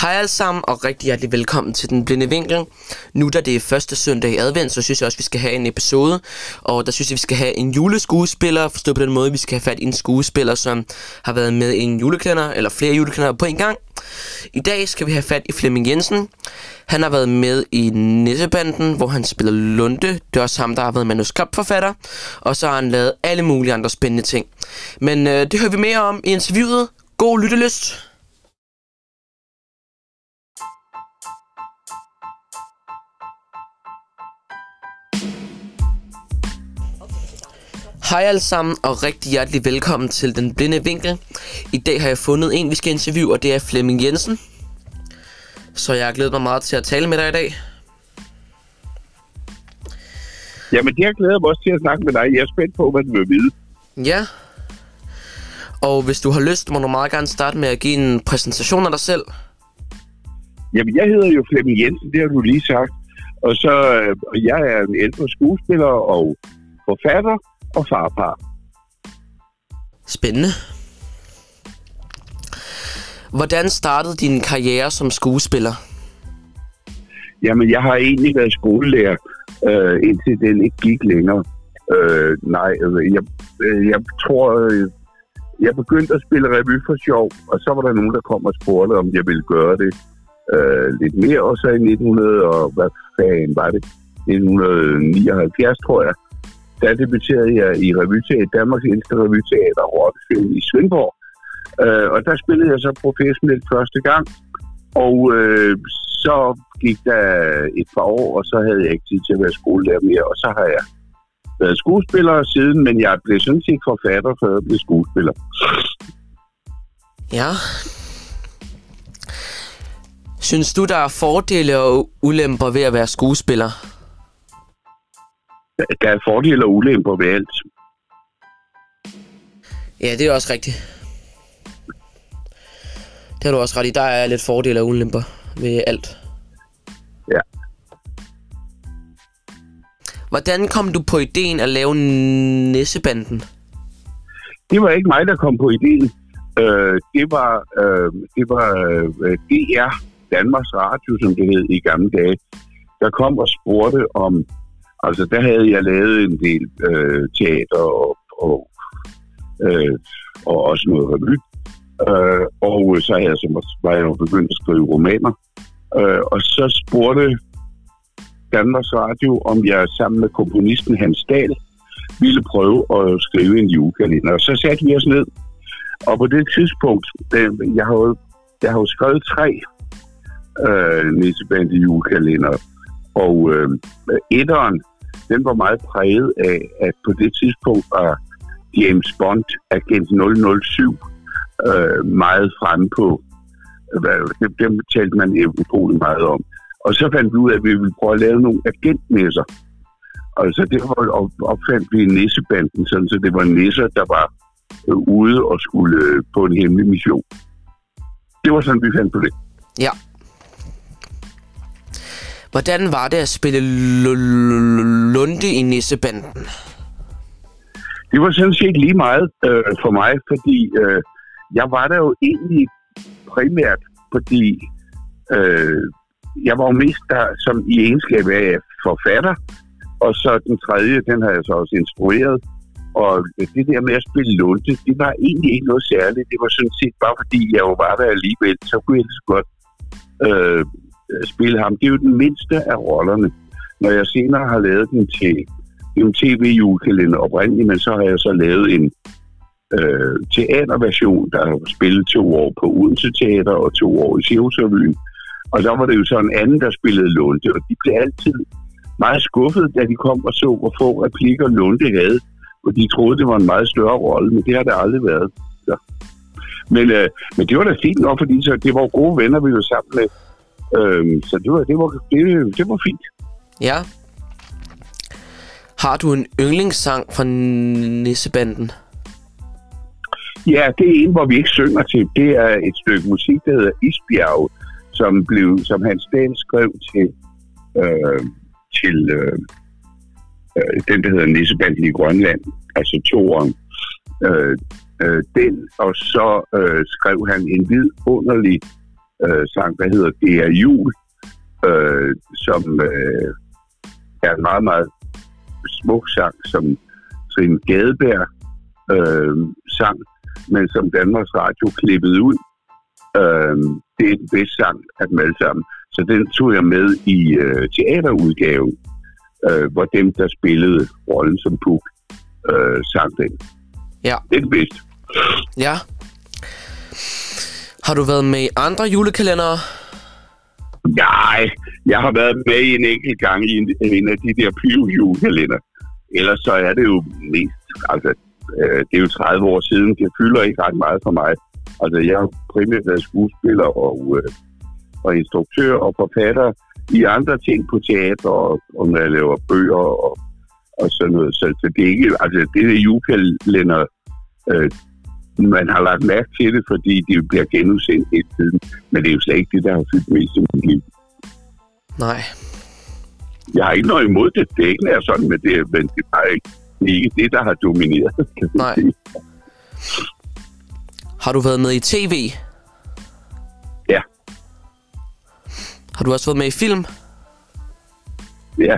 Hej alle sammen, og rigtig hjertelig velkommen til Den Blinde Vinkel. Nu da det er første søndag i advent, så synes jeg også, at vi skal have en episode. Og der synes jeg, at vi skal have en juleskuespiller. Forstå på den måde, vi skal have fat i en skuespiller, som har været med i en juleklænder, eller flere juleklænder på en gang. I dag skal vi have fat i Flemming Jensen. Han har været med i Nissebanden, hvor han spiller Lunde. Det er også ham, der har været manuskriptforfatter. Og så har han lavet alle mulige andre spændende ting. Men øh, det hører vi mere om i interviewet. God lyttelyst! Hej alle sammen, og rigtig hjertelig velkommen til Den Blinde Vinkel. I dag har jeg fundet en, vi skal interviewe, og det er Flemming Jensen. Så jeg har glædet mig meget til at tale med dig i dag. Jamen, det har glædet mig også til at snakke med dig. Jeg er spændt på, hvad du vil vide. Ja. Og hvis du har lyst, må du meget gerne starte med at give en præsentation af dig selv. Jamen, jeg hedder jo Flemming Jensen, det har du lige sagt. Og så, øh, jeg er en ældre skuespiller og forfatter og farfar. Spændende. Hvordan startede din karriere som skuespiller? Jamen, jeg har egentlig været skolelærer, øh, indtil den ikke gik længere. Øh, nej, øh, jeg, øh, jeg tror, øh, jeg begyndte at spille revy for sjov, og så var der nogen, der kom og spurgte, om jeg ville gøre det øh, lidt mere. Og så i 1900, og hvad fanden var det? 1979, tror jeg, der debuterede jeg i revyteater, Danmarks eneste revyteater, Rottefilm i Svendborg. Øh, og der spillede jeg så professionelt første gang, og øh, så gik der et par år, og så havde jeg ikke tid til at være skolelærer mere, og så har jeg været skuespiller siden, men jeg blev sådan set forfatter, før jeg blev skuespiller. Ja. Synes du, der er fordele og ulemper ved at være skuespiller? Der er fordele og ulemper ved alt. Ja, det er også rigtigt. Det har du også ret i. Der er lidt fordele og ulemper ved alt. Ja. Hvordan kom du på ideen at lave Nissebanden? Det var ikke mig, der kom på ideen. Øh, det var, øh, det var øh, DR, Danmarks Radio, som det hed i gamle dage, der kom og spurgte om... Altså, der havde jeg lavet en del øh, teater og, og, øh, og også noget revy. Øh, og så havde jeg, så var jeg jo begyndt at skrive romaner. Øh, og så spurgte Danmarks Radio, om jeg sammen med komponisten Hans Dahl ville prøve at skrive en julekalender. Og så satte vi os ned. Og på det tidspunkt, øh, jeg har jo, jeg har jo skrevet tre øh, Nissebande julekalender. Og øh, etteren, den var meget præget af, at på det tidspunkt var James Bond, agent 007, øh, meget fremme på. Dem, det, dem talte man utrolig meget om. Og så fandt vi ud af, at vi ville prøve at lave nogle agentmesser. Og så derfor opfandt vi Nissebanden, sådan så det var nisser, der var øh, ude og skulle øh, på en hemmelig mission. Det var sådan, vi fandt på det. Ja. Hvordan var det at spille Lunde i Nissebanden? Det var sådan set lige meget øh, for mig, fordi øh, jeg var der jo egentlig primært, fordi øh, jeg var jo mest der som i egenskab af forfatter, og så den tredje, den har jeg så også instrueret. Og det der med at spille Lunde, det var egentlig ikke noget særligt. Det var sådan set bare fordi, jeg jo var der alligevel, så kunne jeg så godt øh, Øh, spille ham. Det er jo den mindste af rollerne. Når jeg senere har lavet den til en tv-julekalender oprindeligt, men så har jeg så lavet en øh, teaterversion, der har spillet to år på Odense Teater og to år i Cirkusrevyen. Og der var det jo så en anden, der spillede Lunde, og de blev altid meget skuffet, da de kom og så, hvor få replikker Lunde havde. Og de troede, det var en meget større rolle, men det har det aldrig været. Ja. Men, øh, men det var da fint nok, fordi så, det var gode venner, vi var sammen med. Øhm, så det var, det, var, det, det var fint. Ja. Har du en yndlingssang fra Nissebanden? Ja, det er en, hvor vi ikke synger til. Det er et stykke musik, der hedder Isbjerg, som, blev, som Hans Dahl skrev til, øh, til øh, øh, den, der hedder Nissebanden i Grønland, altså toeren. Øh, øh, den, og så øh, skrev han en vidunderlig øh, sang, der hedder Det er jul, øh, som øh, er en meget, meget smuk sang, som Trine Gadeberg øh, sang, men som Danmarks Radio klippede ud. Øh, det er den bedste sang af dem alle sammen. Så den tog jeg med i øh, teaterudgaven, øh, hvor dem, der spillede rollen som Puk, øh, sang den. Ja. Det er det bedste. Ja. Har du været med i andre julekalendere? Nej, jeg har været med i en enkelt gang i en, en af de der pivjulekalender. Ellers så er det jo mest, altså, øh, det er jo 30 år siden, det fylder ikke ret meget for mig. Altså, jeg har primært været skuespiller og, øh, og instruktør og forfatter i andre ting på teater, og, og når jeg laver bøger og, og sådan noget. Så, så det er ikke, altså, det er julekalender, øh, man har lagt mærke til det, fordi det bliver genudsendt hele tiden. Men det er jo slet ikke det, der har fyldt mest i mit liv. Nej. Jeg har ikke noget imod det. Det er ikke nær sådan, men det, men det er bare ikke, det er ikke det, der har domineret. kan Nej. sige. Har du været med i tv? Ja, Har du også været med i film? ja.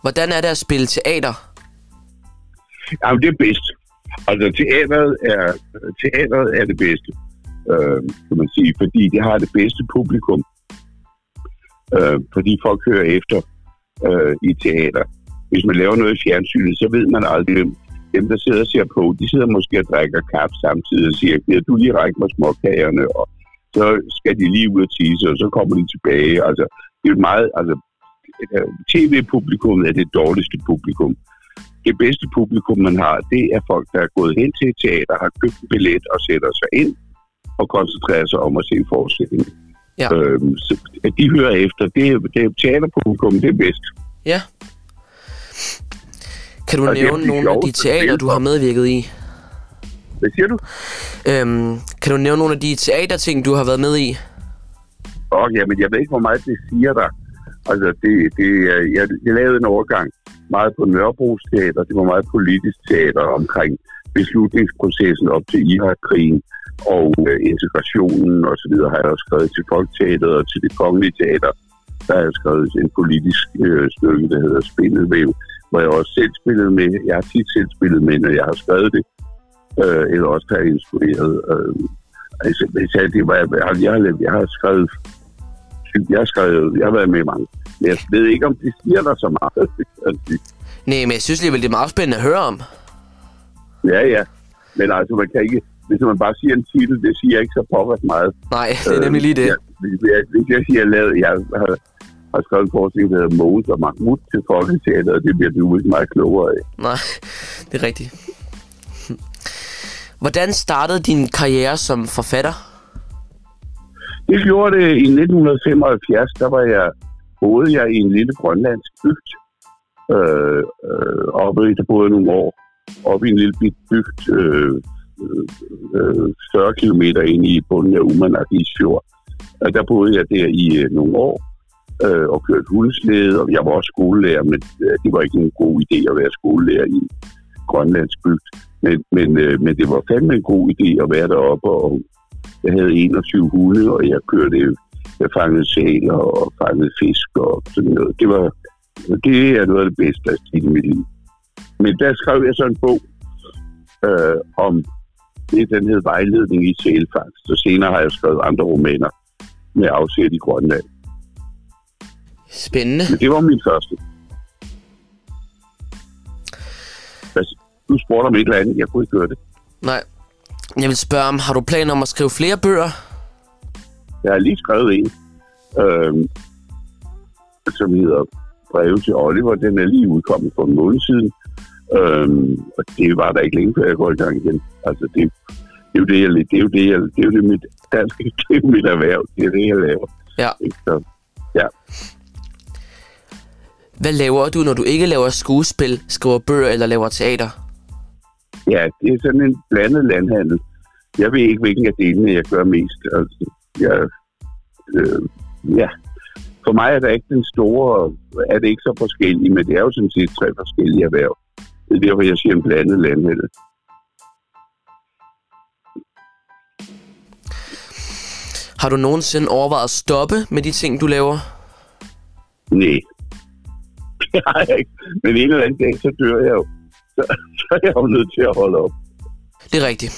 Hvordan er det at spille teater? Jamen, det er bedst. Altså, teateret er, teateret er det bedste, øh, kan man sige, fordi det har det bedste publikum. Øh, fordi folk hører efter øh, i teater. Hvis man laver noget i fjernsynet, så ved man aldrig, hvem dem, der sidder og ser på, de sidder måske og drikker kaffe samtidig og siger, kan du lige række mig småkagerne, og så skal de lige ud og tisse, og så kommer de tilbage. Altså, det er meget, altså, øh, tv-publikummet er det dårligste publikum. Det bedste publikum, man har, det er folk, der er gået hen til et teater, har købt en billet og sætter sig ind og koncentrerer sig om at se en forestilling. Ja. Øhm, så de hører efter. Det det er teaterpublikum, det er bedst. Ja. Kan du Og nævne nogle af de teater, du har medvirket i? Hvad siger du? Øhm, kan du nævne nogle af de teaterting, du har været med i? Og jamen, jeg ved ikke, hvor meget det siger dig. Altså, det, det, jeg, jeg lavede en overgang meget på Nørrebros Teater. Det var meget politisk teater omkring beslutningsprocessen op til Irak-krigen og øh, integrationen og så videre har jeg også skrevet til Folketeateret og til det kongelige teater. Der har jeg skrevet en politisk øh, stykke, der hedder Spindelvæv, hvor jeg også selv spillede med. Jeg har tit selv spillet med, når jeg har skrevet det, øh, eller også har jeg instrueret. Øh, altså, jeg, det var, jeg, jeg, har, jeg har skrevet jeg har skrevet, jeg har været med i mange. Men jeg ved ikke, om det siger dig så meget. Nej, men jeg synes alligevel, det er meget spændende at høre om. ja, ja. Men altså, man kan ikke, hvis man bare siger en titel, det siger ikke så pokkers meget. Nej, det er nemlig lige det. Ja, hvis, jeg, hvis jeg siger, at jeg, jeg har, har skrevet en forestilling, der hedder Mogens og Mahmoud til Folketeateret, og det bliver du ikke meget klogere af. Nej, det er rigtigt. Hvordan startede din karriere som forfatter? Det gjorde det i 1975, der var jeg, boede jeg i en lille grønlandsk bygd. Øh, øh, oppe, i- der boede nogle år, oppe i en lille bit bygd, øh, øh, øh 40 kilometer ind i bunden af Umanak Isfjord. Og der boede jeg der i øh, nogle år øh, og kørte hundeslæde, og jeg var også skolelærer, men øh, det var ikke en god idé at være skolelærer i en grønlandsk bygd. Men, men, øh, men det var fandme en god idé at være deroppe, og jeg havde 21 hunde, og jeg kørte, jeg fangede sæler og fangede fisk og sådan noget. Det var, det er noget af det bedste, sket i mit liv. Men der skrev jeg så en bog øh, om, det den hed Vejledning i sælfangst, og senere har jeg skrevet andre romaner med afsæt i Grønland. Spændende. Men det var min første. Du spurgte om et eller andet, jeg kunne ikke høre det. Nej. Jeg vil spørge om, har du planer om at skrive flere bøger? Jeg har lige skrevet en, øh, som hedder Breve til Oliver. Den er lige udkommet for en måned siden. Øh, og det var der ikke længe, før jeg går i gang igen. Altså, det, det er jo det, jeg, det er jo det, jeg, det er jo det, mit danske, det er jo mit erhverv. Det er det, jeg laver. Ja. Så, ja. Hvad laver du, når du ikke laver skuespil, skriver bøger eller laver teater? Ja, det er sådan en blandet landhandel. Jeg ved ikke, hvilken af delene jeg gør mest. Altså, jeg, øh, ja. For mig er der ikke den store, er det ikke så forskellige, men det er jo sådan set tre forskellige erhverv. Det er derfor, jeg siger en blandet landhandel. Har du nogensinde overvejet at stoppe med de ting, du laver? Nej. Det har jeg ikke. Men en eller anden dag, så dør jeg jo. Så, så er jeg jo nødt til at holde op. Det er rigtigt.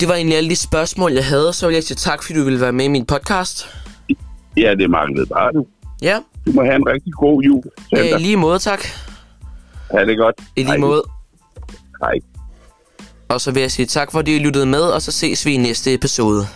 Det var egentlig alle de spørgsmål, jeg havde. Så vil jeg sige tak, fordi du ville være med i min podcast. Ja, det manglede bare du. Ja, Du må have en rigtig god jul. Sander. i lige måde tak. Ha' det godt. I lige Hej. måde. Hej. Og så vil jeg sige tak, fordi I lyttede med, og så ses vi i næste episode.